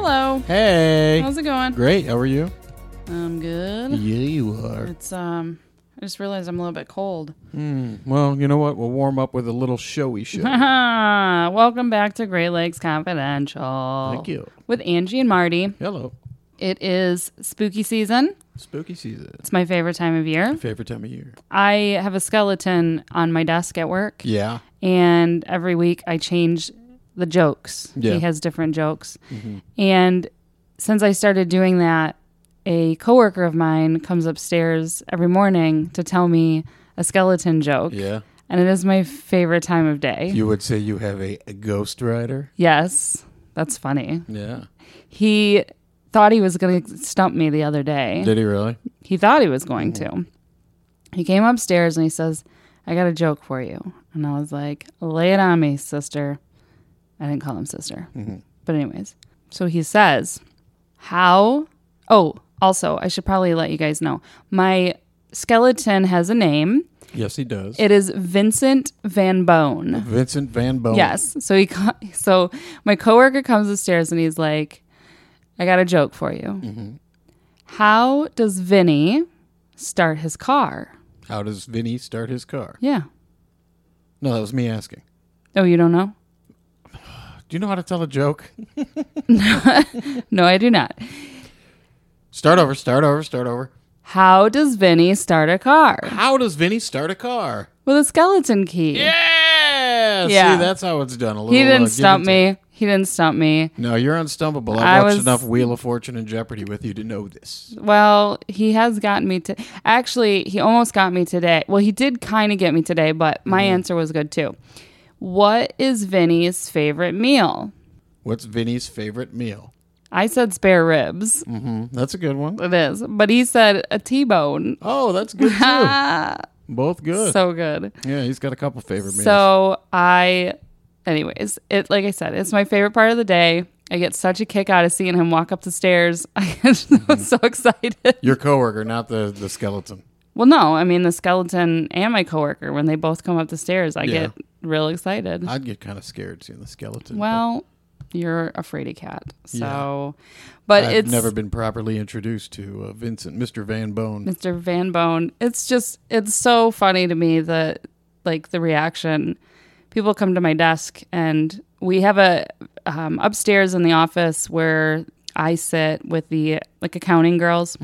Hello. Hey. How's it going? Great. How are you? I'm good. Yeah, you are. It's um I just realized I'm a little bit cold. Well, you know what? We'll warm up with a little showy show. Welcome back to Great Lakes Confidential. Thank you. With Angie and Marty. Hello. It is spooky season. Spooky season. It's my favorite time of year. Favorite time of year. I have a skeleton on my desk at work, Yeah. and every week I change the jokes. Yeah. He has different jokes. Mm-hmm. And since I started doing that, a coworker of mine comes upstairs every morning to tell me a skeleton joke. Yeah. And it is my favorite time of day. You would say you have a, a ghost rider? yes, that's funny. Yeah. He thought he was going to stump me the other day. Did he really? He thought he was going to. He came upstairs and he says, I got a joke for you. And I was like, lay it on me, sister. I didn't call him sister. Mm-hmm. But, anyways, so he says, How? Oh, also, I should probably let you guys know my skeleton has a name. Yes, he does. It is Vincent Van Bone. Vincent Van Bone. Yes. So he co- so my coworker comes upstairs and he's like, "I got a joke for you. Mm-hmm. How does Vinny start his car?" How does Vinny start his car? Yeah. No, that was me asking. Oh, you don't know? Do you know how to tell a joke? No, I do not. Start over, start over, start over. How does Vinny start a car How does Vinny start a car? with a skeleton key? Yeah. Yeah. See, that's how it's done. A little, He uh, didn't give stump and me. He didn't stump me. No, you're unstumpable. I've I watched was- enough Wheel of Fortune and Jeopardy with you to know this. Well, he has gotten me to. Actually, he almost got me today. Well, he did kind of get me today, but my answer was good too. What is Vinny's favorite meal? What's Vinny's favorite meal? I said spare ribs. Mm-hmm. That's a good one. It is, but he said a T-bone. Oh, that's good too. Both good. so good. yeah, he's got a couple favorite meals. So I, anyways, it like I said, it's my favorite part of the day. I get such a kick out of seeing him walk up the stairs. I'm so excited. Your coworker, not the the skeleton. Well, no, I mean the skeleton and my coworker when they both come up the stairs, I Yeah. get real excited. I'd get kind of scared seeing the skeleton. but well, you're a fraidy cat, so, but I've it's never been properly introduced to uh, Vincent, Mr. Van Bone. Mr. Van Bone. It's just it's so funny to me that like the reaction. People come to my desk and we have a um, upstairs in the office where I sit with the like accounting girls.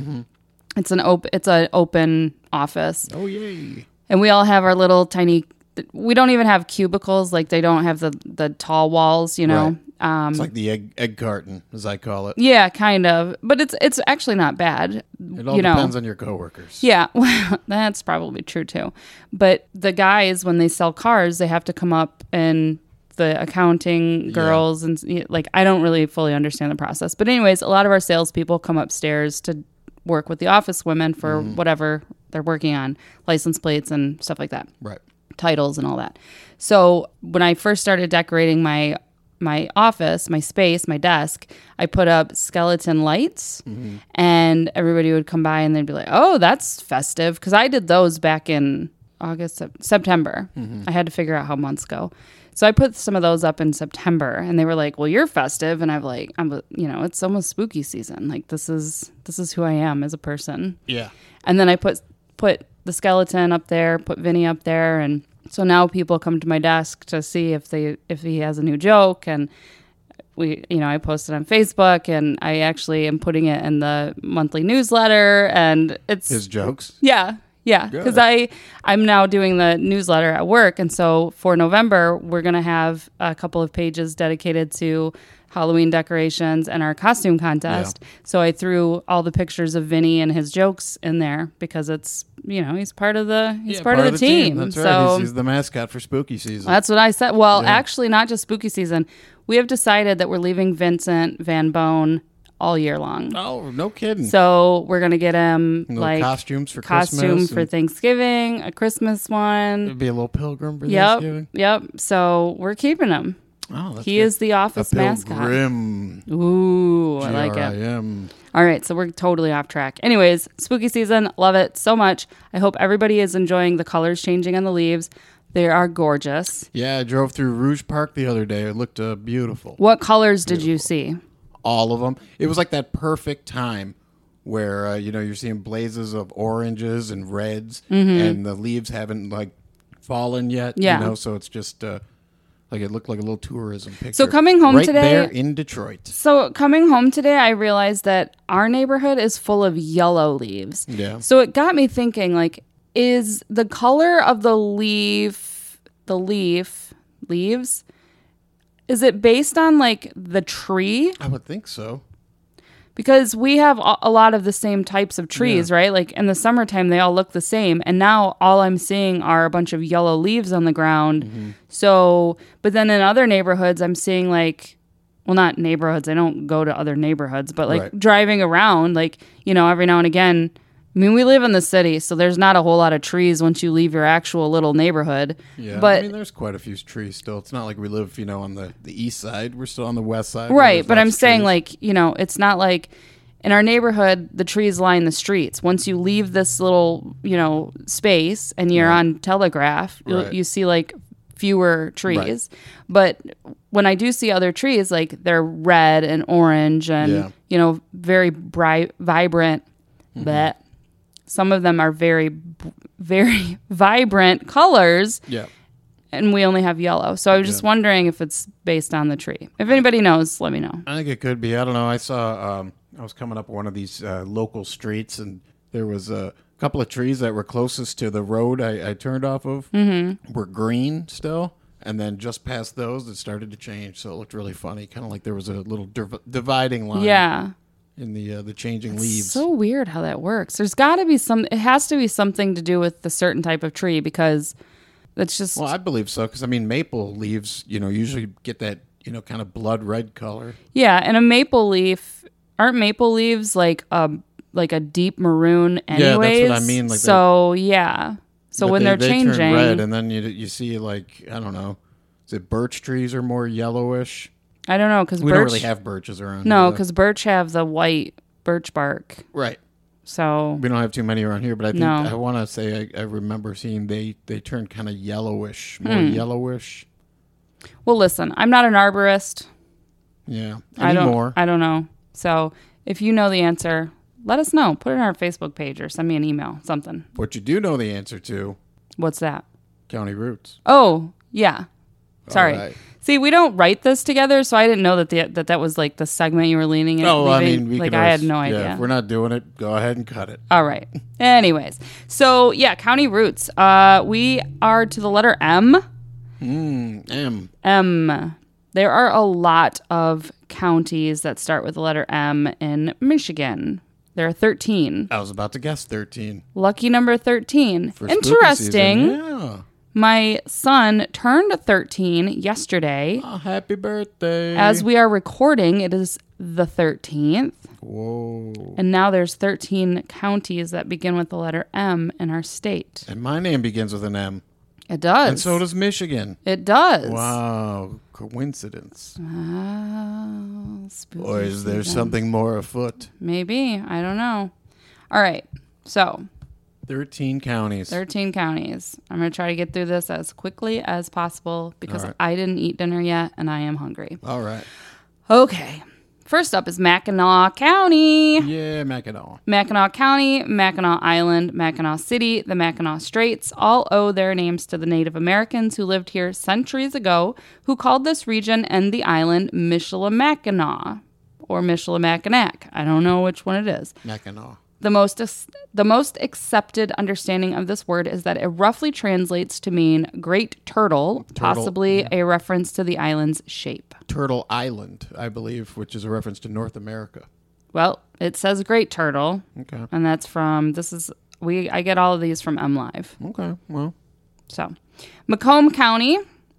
It's an open it's an open office Oh yay! and we all have our little tiny we don't even have cubicles like they don't have the the tall walls, you know. Um It's like the egg egg carton, as I call it. yeah, kind of. But it's it's actually not bad. It all you know. depends on your coworkers. Yeah, well, that's probably true too. But the guys, when they sell cars, they have to come up and the accounting girls and like I don't really fully understand the process. But anyways, a lot of our salespeople come upstairs to work with the office women for mm-hmm. whatever they're working on, license plates and stuff like that Right. titles and all that. So when I first started decorating my my office, my space, my desk, I put up skeleton lights, mm-hmm. and everybody would come by and they'd be like, "Oh, that's festive," because I did those back in August, Sep- September. Mm-hmm. I had to figure out how months go. So I put some of those up in September, and they were like, "Well, you're festive," and I'm like, "I'm, you know, it's almost spooky season. Like this is this is who I am as a person." Yeah. And then I put put the skeleton up there, put Vinny up there, and so now people come to my desk to see if they if he has a new joke, and we you know I posted on Facebook, and I actually am putting it in the monthly newsletter, and it's His jokes. yeah. Yeah, because I I'm now doing the newsletter at work, and so for November we're gonna have a couple of pages dedicated to Halloween decorations and our costume contest. So I threw all the pictures of Vinny and his jokes in there because it's you know he's part of the he's Yeah, part, of the, team. That's right. He's, he's the mascot for spooky season. that's what I said. Well, Yeah. actually, not just spooky season. We have decided that we're leaving Vincent Van Bone all year long. oh, no kidding. So we're gonna get him Little like costumes for costume Christmas for and- Thanksgiving, a Christmas one. It'd be a little pilgrim for Yep, Thanksgiving. yep. So we're keeping him. Oh, that's he good. is the a office mascot. pilgrim. Ooh, I like it. G-R-I-M. All right, so we're totally off track. Anyways, spooky season, love it so much. I hope everybody is enjoying the colors changing on the leaves. They are gorgeous. Yeah, I drove through Rouge Park the other day. It looked uh, beautiful. What colors did you see? All of them. It was like that perfect time where uh, you know you're seeing blazes of oranges and reds, and the leaves haven't like fallen yet. Mm-hmm. Yeah. you know, so it's just uh, like it looked like a little tourism picture. So coming home right today- there in Detroit. So coming home today, I realized that our neighborhood is full of yellow leaves. Yeah. So it got me thinking like is the color of the leaf the leaf leaves is it based on like the tree I would think so. because we have a lot of the same types of trees right like in the summertime they all look the same and now all i'm seeing are a bunch of yellow leaves on the ground Mm-hmm. so but then in other neighborhoods i'm seeing like well not neighborhoods i don't go to other neighborhoods but like Right. driving around like you know every now and again i mean we live in the city so there's not a whole lot of trees once you leave your actual little neighborhood Yeah, but I mean, there's quite a few trees still. It's not like we live, you know, on the, the east side. We're still on the west side. Right, but I'm saying trees. like, you know, it's not like in our neighborhood the trees line the streets. Once you leave this little, you know, space and you're on Telegraph, Right. you see like fewer trees. But when I do see other trees like they're red and orange and Yeah. you know, very bright vibrant Mm-hmm. but some of them are very very vibrant colors yeah. and we only have yellow. So I was just wondering if it's based on the tree. If anybody knows, let me know. I think it could be. I don't know. I saw. Um, I was coming up one of these uh, local streets, and there was a couple of trees that were closest to the road I, I turned off of Mm-hmm. were green still, and then just past those, it started to change. So it looked really funny, kind of like there was a little div- dividing line. Yeah. In the uh, the changing leaves. So weird how that works. There's got to be some. It has to be something to do with the certain type of tree because it's just. well, I believe so because I mean, maple leaves, you know, usually get that you know kind of blood red color. yeah, and a maple leaf aren't maple leaves like a like a deep maroon Yeah, that's what. I mean, like so yeah. So when they, are changing, red, and then you you see like I don't know, is it birch trees are more yellowish? I don't know because We birch. don't really have birches around. no, because birch have the white birch bark. right, So we don't have too many around here. But I think No. I want to say I, I remember seeing they they turn kind of yellowish, more Hmm. yellowish. well, listen, I'm not an arborist. Yeah, I don't. I don't know. So if you know the answer, let us know. Put it on our Facebook page or send me an email. Something. what you do know the answer to What's that? county roots. Oh, yeah. Sorry. Right. See, we don't write this together, so I didn't know that the, that that was like the segment you were leaning in. Oh, I mean, we like I had always- no yeah, idea. If we're not doing it, go ahead and cut it. All right. Anyways, so yeah, county roots. Uh, we are to the letter M. Mm, M. M. There are a lot of counties that start with the letter M in Michigan. There are 13. I was about to guess thirteen. Lucky number 13. For Interesting. Yeah. My son turned 13 yesterday. Oh, happy birthday. As we are recording, it is the 13th. Whoa. And now there's 13 counties that begin with the letter M in our state. And my name begins with an M. It does. And so does Michigan. it does. Wow. Coincidence. Or is there something more afoot? Maybe. I don't know. All right. So 13 counties. 13 counties. I'm going to try to get through this as quickly as possible because right. I didn't eat dinner yet and I am hungry. All right. Okay. First up is Mackinac County. Yeah, Mackinac. Mackinac County, Mackinac Island, Mackinac City, the Mackinac Straits all owe their names to the Native Americans who lived here centuries ago, who called this region and the island Michilimackinac or Michilimackinac. I don't know which one it is. Mackinac. The most the most accepted understanding of this word is that it roughly translates to mean great turtle, possibly a reference to the island's shape. Turtle Island, I believe, which is a reference to North America. Well, it says great turtle, Okay. and that's from this is we I get all of these from MLive. Okay. Well, So, Macomb County,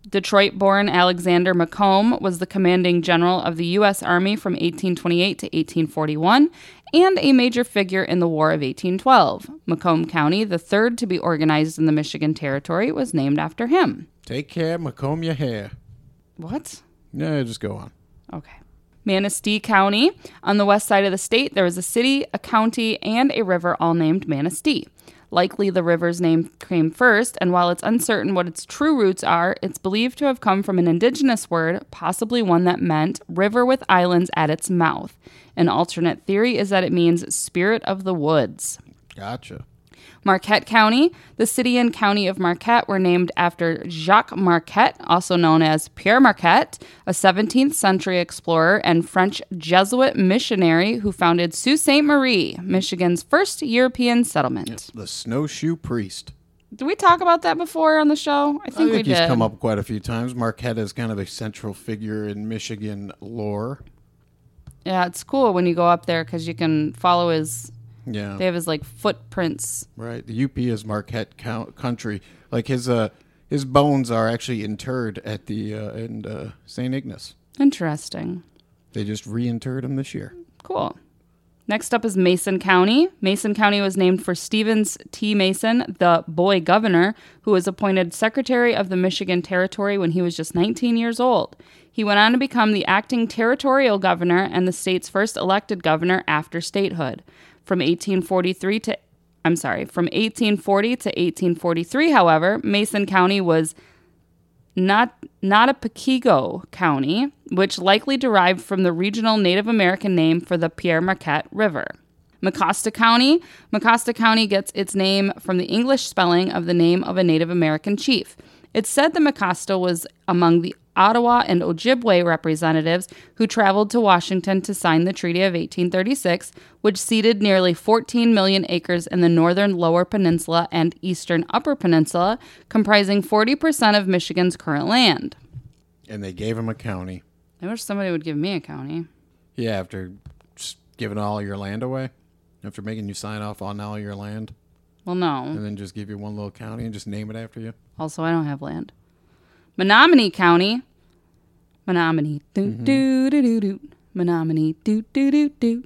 Detroit born Alexander Macomb was the commanding general of the U.S. Army from 1828 to 1841 and a major figure in the War of 1812. Macomb County, the third to be organized in the Michigan Territory, was named after him. take care, Macomb your hair. What? No, just go on. Okay. Manistee County. On the west side of the state, there is a city, a county, and a river all named Manistee. Likely the river's name came first, and while it's uncertain what its true roots are, it's believed to have come from an indigenous word, possibly one that meant river with islands at its mouth. An alternate theory is that it means spirit of the woods. Gotcha. Marquette County. The city and county of Marquette were named after Jacques Marquette, also known as Pierre Marquette, a 17th century explorer and French Jesuit missionary who founded Sault Ste. Marie, Michigan's first European settlement. The snowshoe priest. Did we talk about that before on the show? I I think, think we he's did. come up quite a few times. Marquette is kind of a central figure in Michigan lore. Yeah, it's cool when you go up there because you can follow his. Yeah. They have his like footprints. Right. The UP is Marquette count- country. Like his uh his bones are actually interred at the uh, in uh, St. Ignace. Interesting. They just reinterred him this year. Cool. Next up is Mason County. Mason County was named for Stevens T. Mason, the boy governor, who was appointed Secretary of the Michigan Territory when he was just 19 years old. He went on to become the acting territorial governor and the state's first elected governor after statehood. From 1843 to I'm sorry, from 1840 to 1843, however, Mason County was not Notipekago County, which likely derived from the regional Native American name for the Pierre Marquette River. Mecosta County. Mecosta County gets its name from the English spelling of the name of a Native American chief. It's said that Mecosta was among the Ottawa and Ojibwe representatives who traveled to Washington to sign the Treaty of 1836, which ceded nearly 14 million acres in the northern Lower Peninsula and eastern Upper Peninsula, comprising 40% of Michigan's current land. And they gave him a county. I wish somebody would give me a county. Yeah, after giving all your land away. After making you sign off on all your land. Well, no. And then just give you one little county and just name it after you. Also, I don't have land. Menominee County. Menominee. Doo mm-hmm. doo doo doo doo. Menominee. Doo doo doo doo.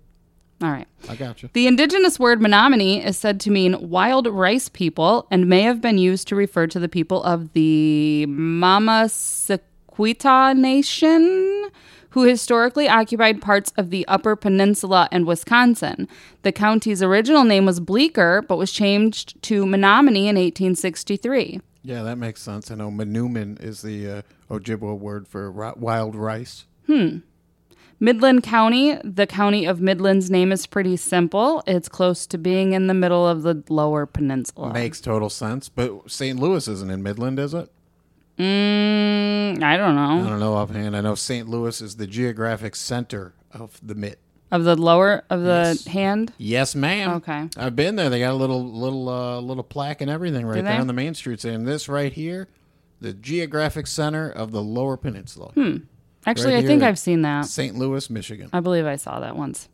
All right. I got you. The indigenous word Menominee is said to mean wild rice people and may have been used to refer to the people of the Mamaceqtaw Nation, who historically occupied parts of the Upper Peninsula and Wisconsin. The county's original name was Bleecker, but was changed to Menominee in 1863. Yeah, that makes sense. I know manoomin is the uh, Ojibwa word for ri- wild rice. Hmm. Midland County, the county of Midland's name is pretty simple. It's close to being in the middle of the lower peninsula. Makes total sense. But St. Louis isn't in Midland, is it? Mm, I don't know. I don't know offhand. I know St. Louis is the geographic center of the Mid. Of the lower of the Yes. hand? Yes, ma'am. Okay. I've been there. They got a little little uh, little plaque and everything right there on the main street saying this right here, the geographic center of the Lower Peninsula, Hmm. Actually, Right I think. I've seen that. St. Louis, Michigan. I believe I saw that once.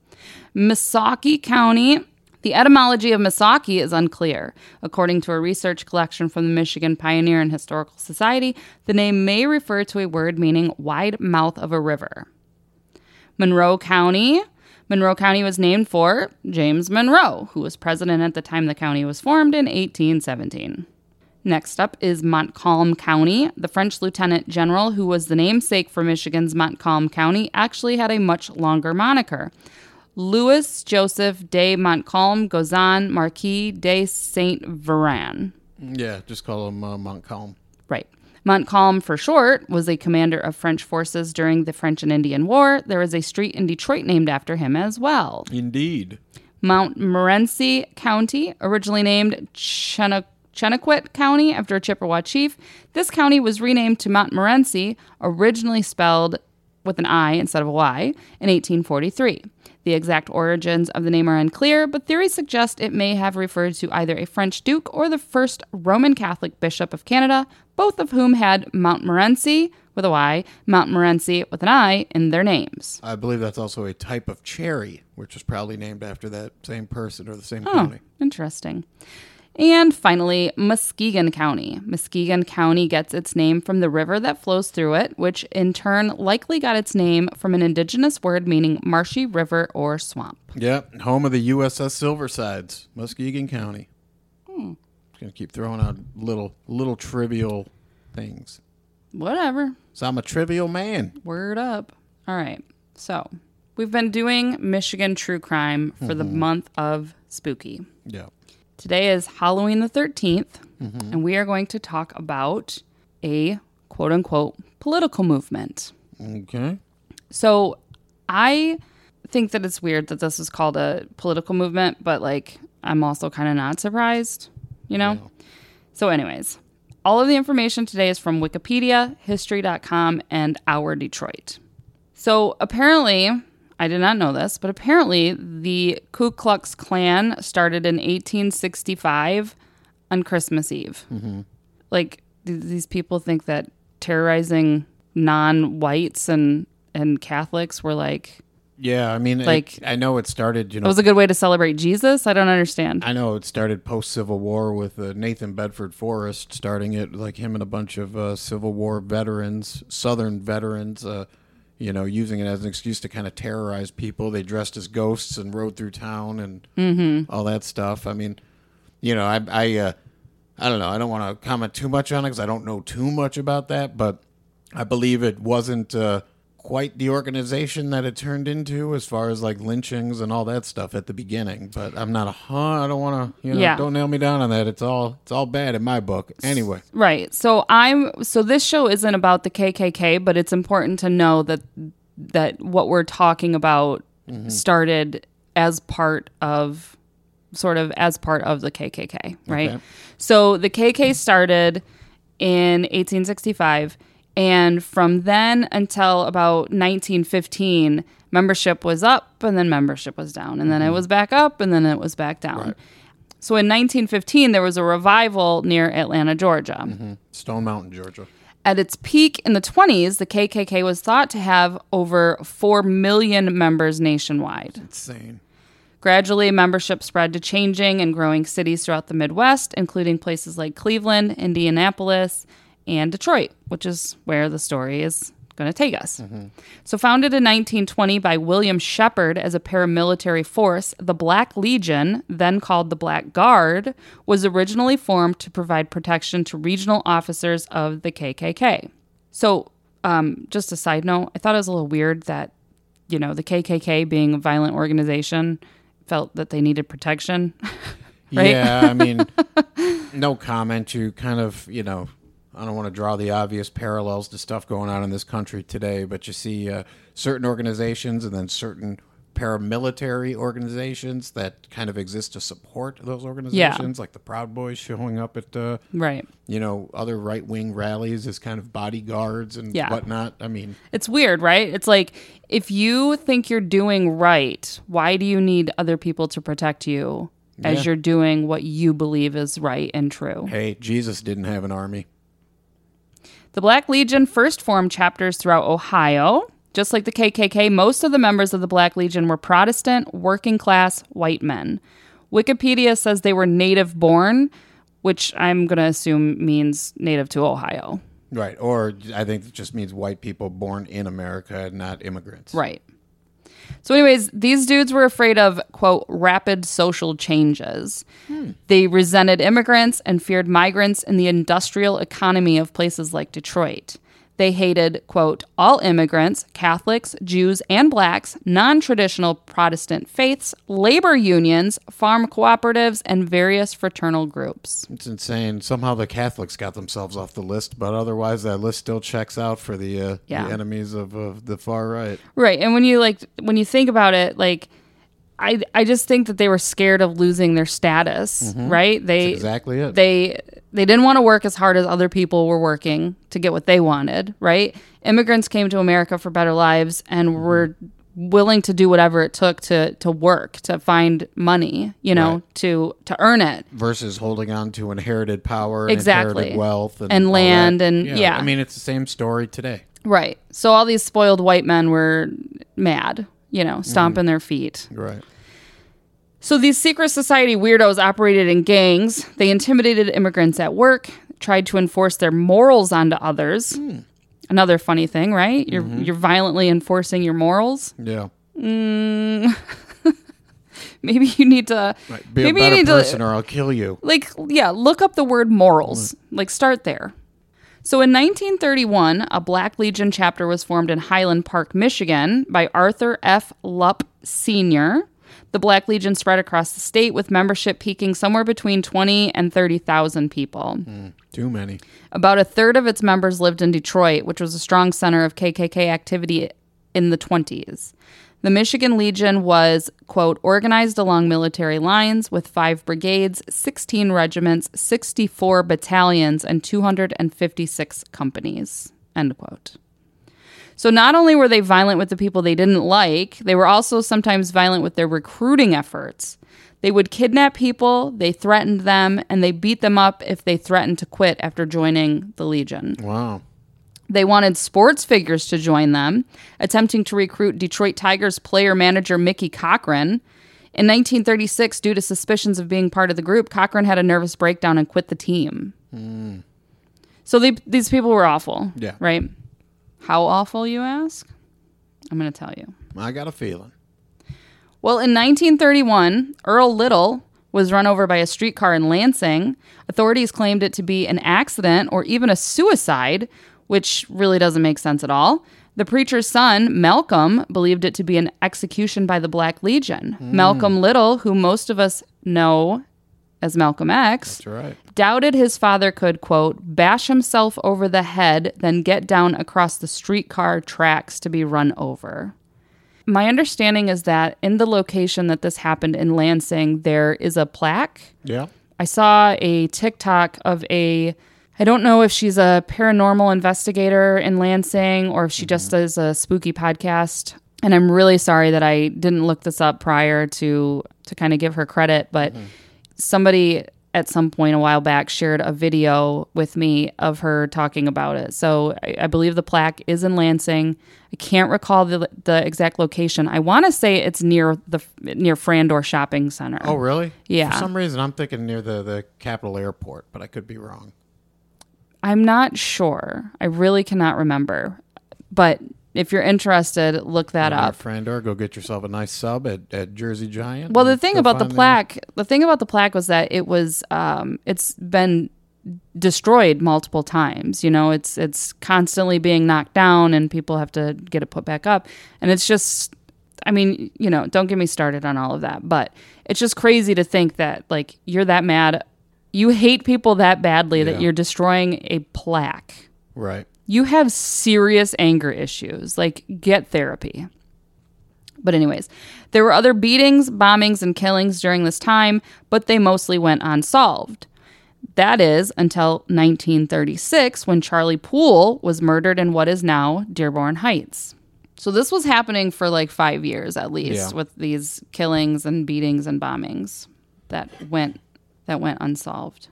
Missaukee County. The etymology of Missaukee is unclear. According to a research collection from the Michigan Pioneer and Historical Society, the name may refer to a word meaning wide mouth of a river. Monroe County. Monroe County was named for James Monroe, who was president at the time the county was formed in 1817. Next up is Montcalm County. The French lieutenant general, who was the namesake for Michigan's Montcalm County, actually had a much longer moniker. Louis Joseph de Montcalm Grozon Marquis de Saint Véran. Yeah, just call him uh, Montcalm. Right. Montcalm, for short, was a commander of French forces during the French and Indian War. There is a street in Detroit named after him as well. Indeed. Montmorency County, originally named Chena- Cheonoquet County after a Chippewa chief. This county was renamed to Montmorency, originally spelled with an I instead of a Y, in 1843. The exact origins of the name are unclear, but theories suggest it may have referred to either a French duke or the first Roman Catholic bishop of Canada, both of whom had Montmorency with a Y, Montmorency with an I in their names. I believe that's also a type of cherry, which is probably named after that same person or the same Oh, county. interesting. And finally, Muskegon County. Muskegon County gets its name from the river that flows through it, which in turn likely got its name from an indigenous word meaning marshy river or swamp. Yep, home of the USS Silversides, Muskegon County. Hmm. Just gonna keep throwing out little little trivial things. Whatever. So I'm a trivial man. Word up. All right. So, we've been doing Michigan true crime for the month of spooky. Yeah. Today is Halloween the 13th, and we are going to talk about a quote unquote political movement. Okay. So I think that it's weird that this is called a political movement, but like I'm also kind of not surprised, you know? So, anyways, all of the information today is from Wikipedia, History.com, and Our Detroit. So, apparently, I did not know this, but apparently the Ku Klux Klan started in 1865 on Christmas Eve. Like, th- these people think that terrorizing non whites and, and Catholics were like, Yeah, I mean, Like- like I know it started. You know, it was a good way to celebrate Jesus. I don't understand. I know it started post Civil War with uh, Nathan Bedford Forrest starting it, like him and a bunch of uh, Civil War veterans, Southern veterans, uh, you know, using it as an excuse to kind of terrorize people. They dressed as ghosts and rode through town and all that stuff. I mean, you know, I, I, uh, I don't know. I don't want to comment too much on it because I don't know too much about that, but I believe it wasn't uh, quite the organization that it turned into as far as like lynchings and all that stuff at the beginning. But I'm not a huh. I don't want to. You know, Yeah. don't nail me down on that. It's all it's all bad in my book. Anyway, Right. So I'm so this show isn't about the KKK, but it's important to know that that what we're talking about mm-hmm. started as part of sort of as part of the KKK, right? Okay. So the KK started in 1865 and from then until about 1915 membership was up and then membership was down and then it mm-hmm. was back up and then it was back down. Right. So in 1915 there was a revival near Atlanta, Georgia. Mm-hmm. Stone Mountain, Georgia. At its peak in the 20s, the KKK was thought to have over 4 million members nationwide. Insane. Gradually, membership spread to changing and growing cities throughout the Midwest, including places like Cleveland, Indianapolis, and Detroit, which is where the story is going to take us. So, founded in 1920 by William Shepard as a paramilitary force, the Black Legion, then called the Black Guard, was originally formed to provide protection to regional officers of the KKK. So, um, just a side note, I thought it was a little weird that, you know, the KKK being a violent organization felt that they needed protection. Right? Yeah, I mean, no comment. You kind of, you know, I don't want to draw the obvious parallels to stuff going on in this country today, but you see uh, certain organizations and then certain paramilitary organizations that kind of exist to support those organizations, like the Proud Boys showing up at, uh, right. you know, other right wing rallies as kind of bodyguards and Yeah. whatnot. I mean, It's weird, right? It's like if you think you're doing right, why do you need other people to protect you as Yeah. you're doing what you believe is right and true? hey, Jesus didn't have an army. The Black Legion first formed chapters throughout Ohio. Just like the KKK, most of the members of the Black Legion were Protestant, working class white men. Wikipedia says they were native born, which I'm going to assume means native to Ohio. Right. Or I think it just means white people born in America, not immigrants. Right. So, anyways, these dudes were afraid of, quote, rapid social changes. Hmm. They resented immigrants and feared migrants in the industrial economy of places like Detroit. They hated, quote, all immigrants, Catholics, Jews, and blacks, non traditional Protestant faiths, labor unions, farm cooperatives, and various fraternal groups. It's insane. Somehow the Catholics got themselves off the list, but otherwise that list still checks out for the, uh, Yeah. the enemies of, of the far right. Right. And when you like when you think about it, like I I just think that they were scared of losing their status, right? They That's exactly it. they they didn't want to work as hard as other people were working to get what they wanted, right? Immigrants came to America for better lives and Mm-hmm. were willing to do whatever it took to to work, to find money, you know, Right. to to earn it. Versus holding on to inherited power and Exactly. inherited wealth and, And land and- yeah. I mean, it's the same story today. Right. So all these spoiled white men were mad, you know, mm-hmm. stomping Mm-hmm. their feet. Right. So these secret society weirdos operated in gangs. They intimidated immigrants at work, tried to enforce their morals onto others. Hmm. Another funny thing, right? You're mm-hmm. you're violently enforcing your morals. Yeah. Mm. Maybe you need to Right. Be maybe a you better need person to or I'll kill you. like yeah, look up the word morals. Mm. Like start there. So in 1931, a Black Legion chapter was formed in Highland Park, Michigan by Arthur F. Lupp Sr. The Black Legion spread across the state with membership peaking somewhere between 20 and 30,000 people. Hmm, too many. About a third of its members lived in Detroit, which was a strong center of KKK activity in the 20s. The Michigan Legion was, quote, organized along military lines with five brigades, 16 regiments, 64 battalions, and 256 companies, end quote. So not only were they violent with the people they didn't like, they were also sometimes violent with their recruiting efforts. They would kidnap people, they threatened them, and they beat them up if they threatened to quit after joining the Legion. Wow. They wanted sports figures to join them, attempting to recruit Detroit Tigers player manager Mickey Cochrane. In 1936, due to suspicions of being part of the group, Cochrane had a nervous breakdown and quit the team. Hmm. So they, these people were awful. Yeah. Right? How awful, you ask? I'm going to tell you. I got a feeling. Well, in 1931, Earl Little was run over by a streetcar in Lansing. Authorities claimed it to be an accident or even a suicide, which really doesn't make sense at all. The preacher's son, Malcolm, believed it to be an execution by the Black Legion. Hmm. Malcolm Little, who most of us know as Malcolm X, right. doubted his father could, quote, bash himself over the head, then get down across the streetcar tracks to be run over. My understanding is that in the location that this happened in Lansing, there is a plaque. Yeah. I saw a TikTok of a, I don't know if she's a paranormal investigator in Lansing or if she just mm-hmm. does a spooky podcast. And I'm really sorry that I didn't look this up prior to to kind of give her credit, but mm-hmm. somebody at some point a while back shared a video with me of her talking about it. So I, I believe the plaque is in Lansing. I can't recall the the exact location. I want to say it's near the near Frandor Shopping Center. Oh, really? Yeah. For some reason, I'm thinking near the, the Capitol Airport, but I could be wrong. I'm not sure. I really cannot remember. But if you're interested, look that Near up. or go get yourself a nice sub at, at Jersey Giant. Well, the thing about the find plaque, the thing about the plaque was that it was um it's been destroyed multiple times. You know, it's it's constantly being knocked down and people have to get it put back up. And it's just I mean, you know, don't get me started on all of that, but it's just crazy to think that like you're that mad you hate people that badly that you're destroying a plaque. Right. you have serious anger issues. Like, get therapy. But, anyways, there were other beatings, bombings, and killings during this time, but they mostly went unsolved. That is until 1936 when Charlie Poole was murdered in what is now Dearborn Heights. So, this was happening for like five years at least Yeah. with these killings and beatings and bombings that went that went unsolved.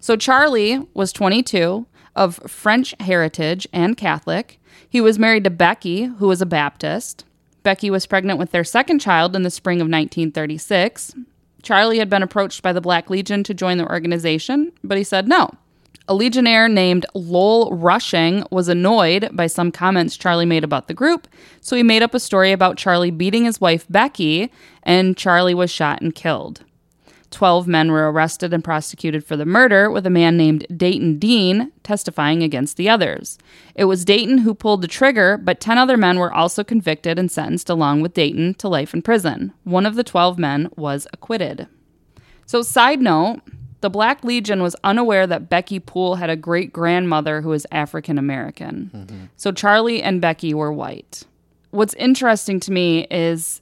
So Charlie was 22, of French heritage and Catholic. He was married to Becky, who was a Baptist. Becky was pregnant with their second child in the spring of 1936. Charlie had been approached by the Black Legion to join the organization, but he said no. A legionnaire named Lowell Rushing was annoyed by some comments Charlie made about the group, so he made up a story about Charlie beating his wife Becky, and Charlie was shot and killed. 12 men were arrested and prosecuted for the murder, with a man named Dayton Dean testifying against the others. It was Dayton who pulled the trigger, but 10 other men were also convicted and sentenced along with Dayton to life in prison. One of the 12 men was acquitted. So, side note, the Black Legion was unaware that Becky Poole had a great grandmother who was African American. Mm-hmm. So, Charlie and Becky were white. What's interesting to me is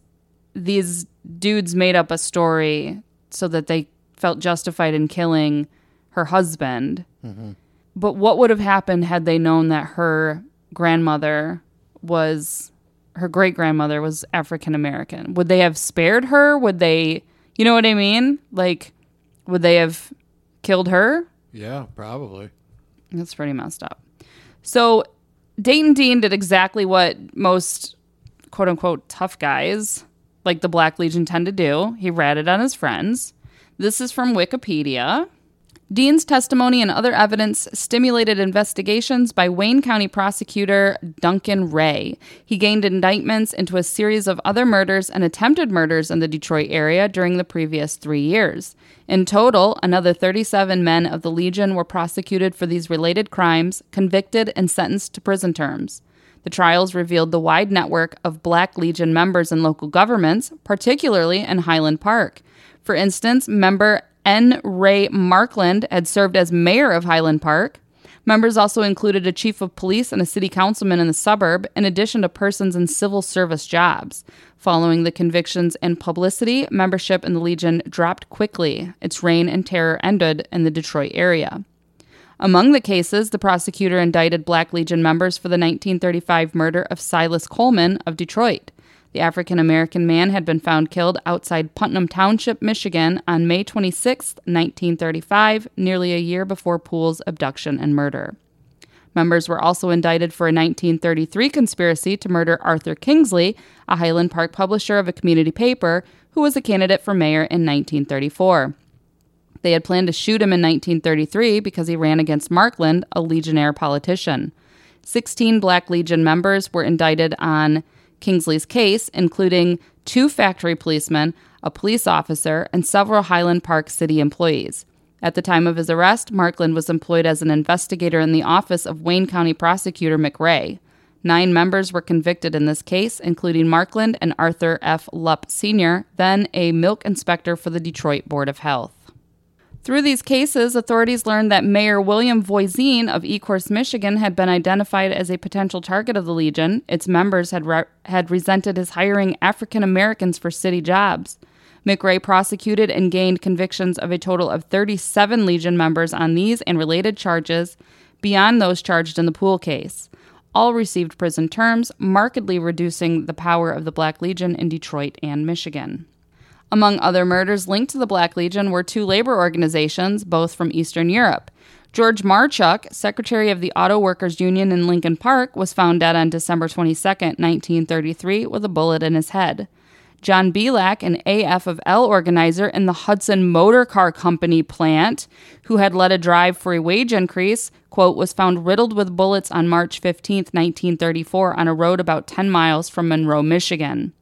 these dudes made up a story so that they felt justified in killing her husband. But what would have happened had they known that her grandmother was her great grandmother was African American? Would they have spared her? Would they, you know what I mean? Like, would they have killed her? Yeah, probably. That's pretty messed up. So Dayton Dean did exactly what most quote unquote tough guys like the Black Legion tend to do. He ratted on his friends. This is from Wikipedia. Dean's testimony and other evidence stimulated investigations by Wayne County prosecutor Duncan McRae. He gained indictments into a series of other murders and attempted murders in the Detroit area during the previous three years. In total, another 37 men of the Legion were prosecuted for these related crimes, convicted, and sentenced to prison terms. The trials revealed the wide network of Black Legion members in local governments, particularly in Highland Park. For instance, member N. Ray Markland had served as mayor of Highland Park. Members also included a chief of police and a city councilman in the suburb, in addition to persons in civil service jobs. Following the convictions and publicity, membership in the Legion dropped quickly. Its reign and terror ended in the Detroit area. Among the cases, the prosecutor indicted Black Legion members for the 1935 murder of Silas Coleman of Detroit. The African American man had been found killed outside Putnam Township, Michigan on May 26, 1935, nearly a year before Poole's abduction and murder. Members were also indicted for a 1933 conspiracy to murder Arthur Kingsley, a Highland Park publisher of a community paper who was a candidate for mayor in 1934. They had planned to shoot him in 1933 because he ran against Markland, a Legionnaire politician. 16 Black Legion members were indicted on Kingsley's case, including two factory policemen, a police officer, and several Highland Park city employees. At the time of his arrest, Markland was employed as an investigator in the office of Wayne County Prosecutor McRae. Nine members were convicted in this case, including Markland and Arthur F. Lupp Sr., then a milk inspector for the Detroit Board of Health. Through these cases, authorities learned that Mayor William Voisin of Ecorse, Michigan, had been identified as a potential target of the Legion. Its members had re- had resented his hiring African Americans for city jobs. McRae prosecuted and gained convictions of a total of 37 Legion members on these and related charges, beyond those charged in the Poole case. All received prison terms, markedly reducing the power of the Black Legion in Detroit and Michigan. Among other murders linked to the Black Legion were two labor organizations, both from Eastern Europe. George Marchuk, secretary of the Auto Workers Union in Lincoln Park, was found dead on December 22, 1933, with a bullet in his head. John Bielak, an AF of L organizer in the Hudson Motor Car Company plant, who had led a drive for a wage increase, quote, was found riddled with bullets on March 15, 1934, on a road about 10 miles from Monroe, Michigan.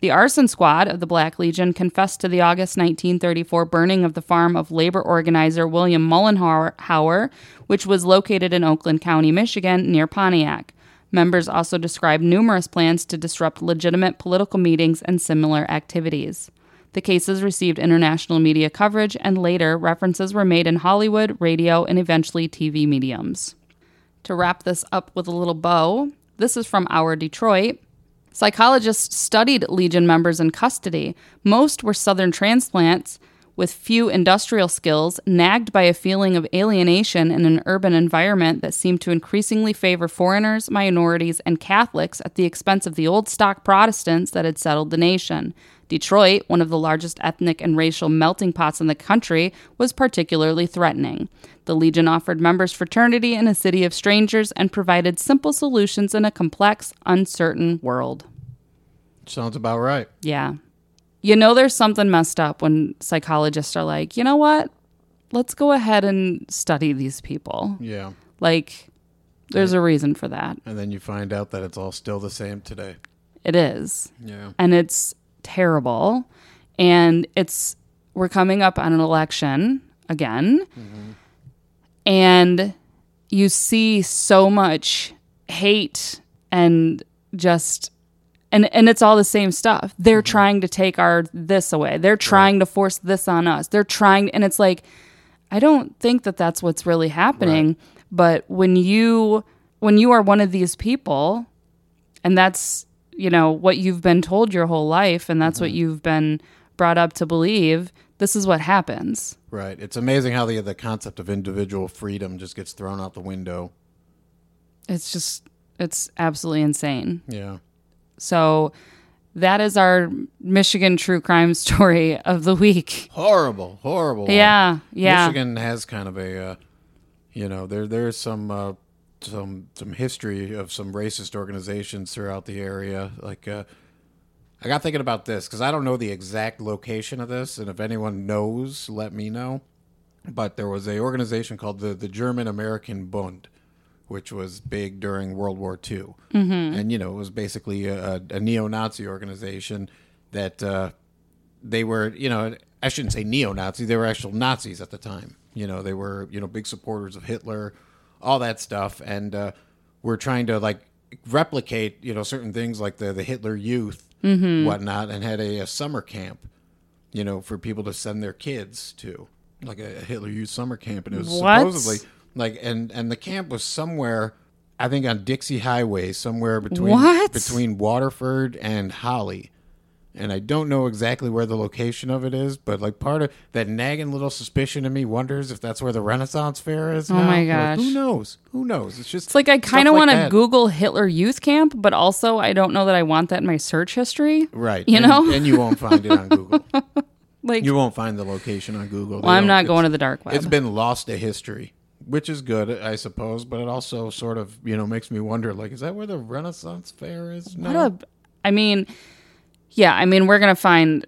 The arson squad of the Black Legion confessed to the August 1934 burning of the farm of labor organizer William Mullenhauer, which was located in Oakland County, Michigan, near Pontiac. Members also described numerous plans to disrupt legitimate political meetings and similar activities. The cases received international media coverage, and later references were made in Hollywood, radio, and eventually TV mediums. To wrap this up with a little bow, this is from Our Detroit. Psychologists studied Legion members in custody. Most were Southern transplants with few industrial skills, nagged by a feeling of alienation in an urban environment that seemed to increasingly favor foreigners, minorities, and Catholics at the expense of the old stock Protestants that had settled the nation. Detroit, one of the largest ethnic and racial melting pots in the country, was particularly threatening. The Legion offered members fraternity in a city of strangers and provided simple solutions in a complex, uncertain world. Sounds about right. Yeah. You know, there's something messed up when psychologists are like, you know what? Let's go ahead and study these people. Yeah. Like, there's a reason for that. And then you find out that it's all still the same today. It is. Yeah. And it's terrible. And it's we're coming up on an election again. And you see so much hate and just and and it's all the same stuff. They're mm-hmm. trying to take our this away. They're trying to force this on us. They're trying and it's like I don't think that that's what's really happening, but when you when you are one of these people and that's you know what you've been told your whole life and that's what you've been brought up to believe, this is what happens. Right. It's amazing how the the concept of individual freedom just gets thrown out the window. It's just it's absolutely insane. Yeah. So that is our Michigan true crime story of the week. Horrible, horrible. Yeah, yeah. Michigan has kind of a, uh, you know, there there's some uh, some some history of some racist organizations throughout the area. Like, uh, I got thinking about this because I don't know the exact location of this, and if anyone knows, let me know. But there was a organization called the the German American Bund, which was big during World War II, mm-hmm. and you know it was basically a, a neo-Nazi organization that. Uh, they were, you know, I shouldn't say neo-Nazi. They were actual Nazis at the time. You know, they were, you know, big supporters of Hitler, all that stuff, and uh, we're trying to like replicate, you know, certain things like the the Hitler Youth, whatnot, and had a, a summer camp, you know, for people to send their kids to, like a, a Hitler Youth summer camp, and it was What? supposedly like, and and the camp was somewhere. I think on Dixie Highway, somewhere between What? between Waterford and Holly and I don't know exactly where the location of it is, but like part of that nagging little suspicion in me wonders if that's where the Renaissance Fair is. Oh now. my Like, gosh. who knows? Who knows? It's just It's like I kind of want to. Google Hitler Youth Camp, but also I don't know that I want that in my search history. right, you and, know? and you won't find it on Google. Like, You won't find the location on Google. well, I'm not going to the dark web. It's been lost to history, which is good, I suppose. But it also sort of you know makes me wonder, like, is that where the Renaissance Fair is now? What a, I mean, yeah, I mean, we're gonna find,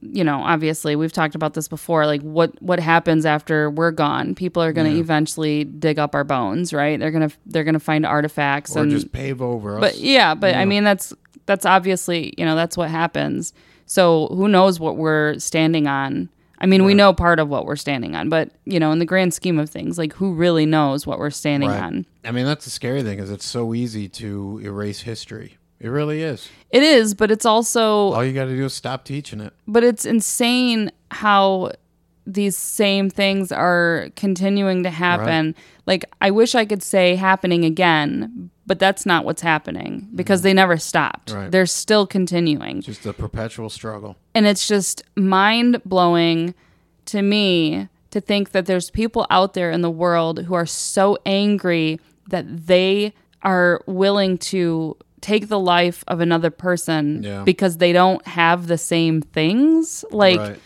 you know, obviously we've talked about this before. Like, what what happens after we're gone? People are gonna eventually dig up our bones, right? They're gonna they're gonna find artifacts or and just pave over us. But yeah, but I mean that's that's obviously you know that's what happens. So who knows what we're standing on? I mean, we know part of what we're standing on, but you know, in the grand scheme of things, like who really knows what we're standing Right. on? I mean, that's the scary thing is it's so easy to erase history. It really is. It is, but it's also All you got to do is stop teaching it. but it's insane how these same things are continuing to happen. Like I wish I could say happening again, but that's not what's happening because mm-hmm. they never stopped. Right. They're still continuing. Just a perpetual struggle. And it's just mind blowing to me to think that there's people out there in the world who are so angry that they are willing to take the life of another person Yeah. because they don't have the same things. Like, right.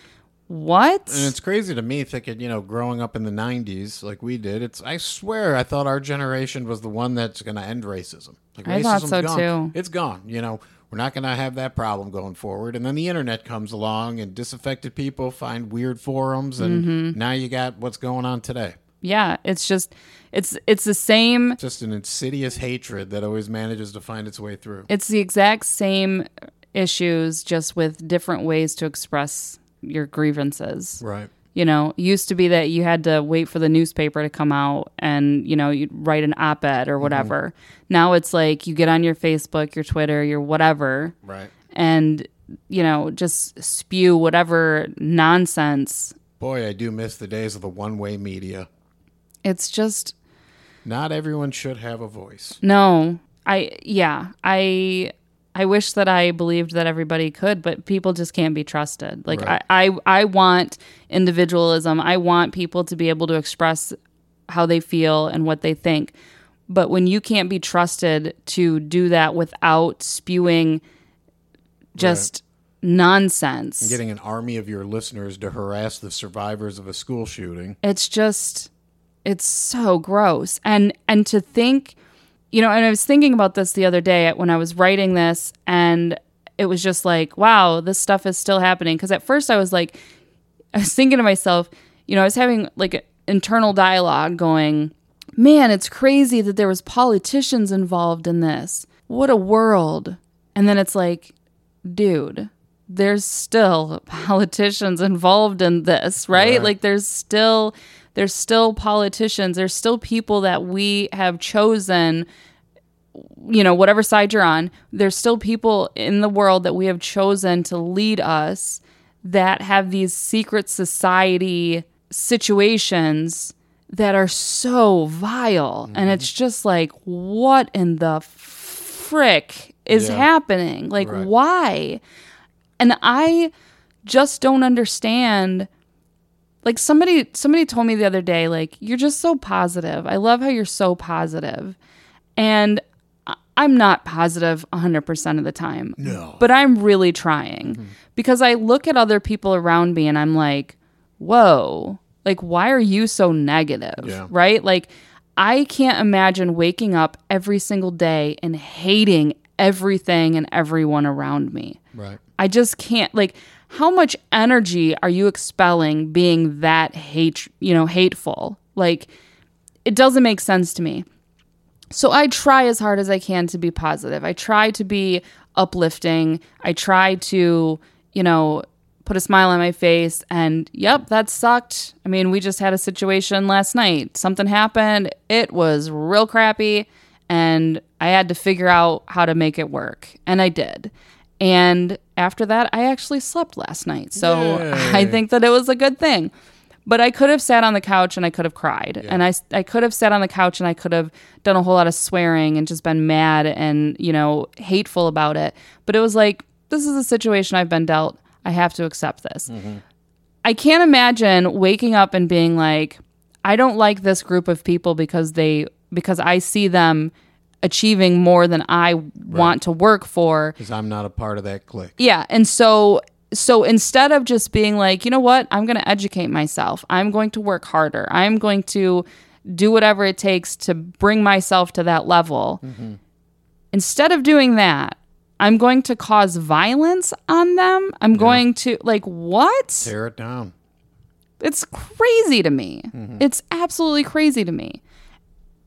what? And it's crazy to me thinking, you know, growing up in the 90s like we did, it's I swear I thought our generation was the one that's going to end racism. Like I thought so, gone. too. It's gone, you know. We're not going to have that problem going forward. And then the internet comes along and disaffected people find weird forums and Mm-hmm. now you got what's going on today. Yeah, it's just, it's it's the same. Just an insidious hatred that always manages to find its way through. It's the exact same issues, just with different ways to express your grievances. Right. You know, used to be that you had to wait for the newspaper to come out and, you know, you'd write an op ed or mm-hmm. whatever. Now it's like you get on your Facebook, your Twitter, your whatever, Right. and, you know, just spew whatever nonsense. Boy, I do miss the days of the one way media. It's just, Not everyone should have a voice. no. I, yeah, I. I wish that I believed that everybody could, but people just can't be trusted. Like Right. I, I, I want individualism. I want people to be able to express how they feel and what they think. But when you can't be trusted to do that without spewing just nonsense, And Getting an army of your listeners to harass the survivors of a school shooting. it's just it's so gross. And and to think, you know, and I was thinking about this the other day when I was writing this and it was just like, wow, this stuff is still happening because at first I was like I was thinking to myself, you know, I was having like an internal dialogue going, man, it's crazy that there was politicians involved in this. What a world. And then it's like, dude, there's still politicians involved in this, right? Right. Like there's still there's still politicians, there's still people that we have chosen you know, whatever side you're on, there's still people in the world that we have chosen to lead us that have these secret society situations that are so vile. And it's mm-hmm. just like, what in the frick is Yeah. happening? Like, Right. why? And I just don't understand like somebody somebody told me the other day like you're just so positive. I love how you're so positive. And i'm not positive 100% of the time. No. but i'm really trying. Mm-hmm. Because i look at other people around me and i'm like whoa. Like why are you so negative? Yeah. right? Like i can't imagine waking up every single day and hating everything and everyone around me. Right. I just can't. Like how much energy are you expelling being that hate, you know, hateful? Like it doesn't make sense to me. So I try as hard as I can to be positive. I try to be uplifting. I try to, you know, put a smile on my face and yep, that sucked. I mean, we just had a situation last night. Something happened. It was real crappy and I had to figure out how to make it work. And I did. And after that, I actually slept last night. So I think that it was a good thing. But I could have sat on the couch and I could have cried. And I, I could have sat on the couch and I could have done a whole lot of swearing and just been mad and, you know, hateful about it. But it was like, this is a situation I've been dealt. I have to accept this. Mm-hmm. I can't imagine waking up and being like, I don't like this group of people because they because I see them achieving more than I want to work for. Because I'm not a part of that clique. Yeah, and so so instead of just being like, you know what, I'm going to educate myself. I'm going to work harder. I'm going to do whatever it takes to bring myself to that level. Mm-hmm. Instead of doing that, I'm going to cause violence on them. I'm going to like what? Tear it down. It's crazy to me. Mm-hmm. It's absolutely crazy to me.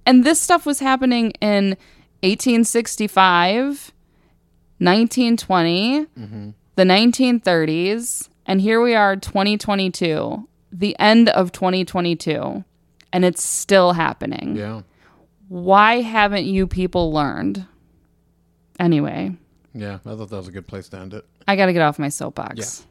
And this stuff was happening in 1865, 1920, mm-hmm. the 1930s, and here we are 2022, the end of 2022, and it's still happening. Yeah. Why haven't you people learned? Anyway, Yeah. I thought that was a good place to end it. I got to get off my soapbox.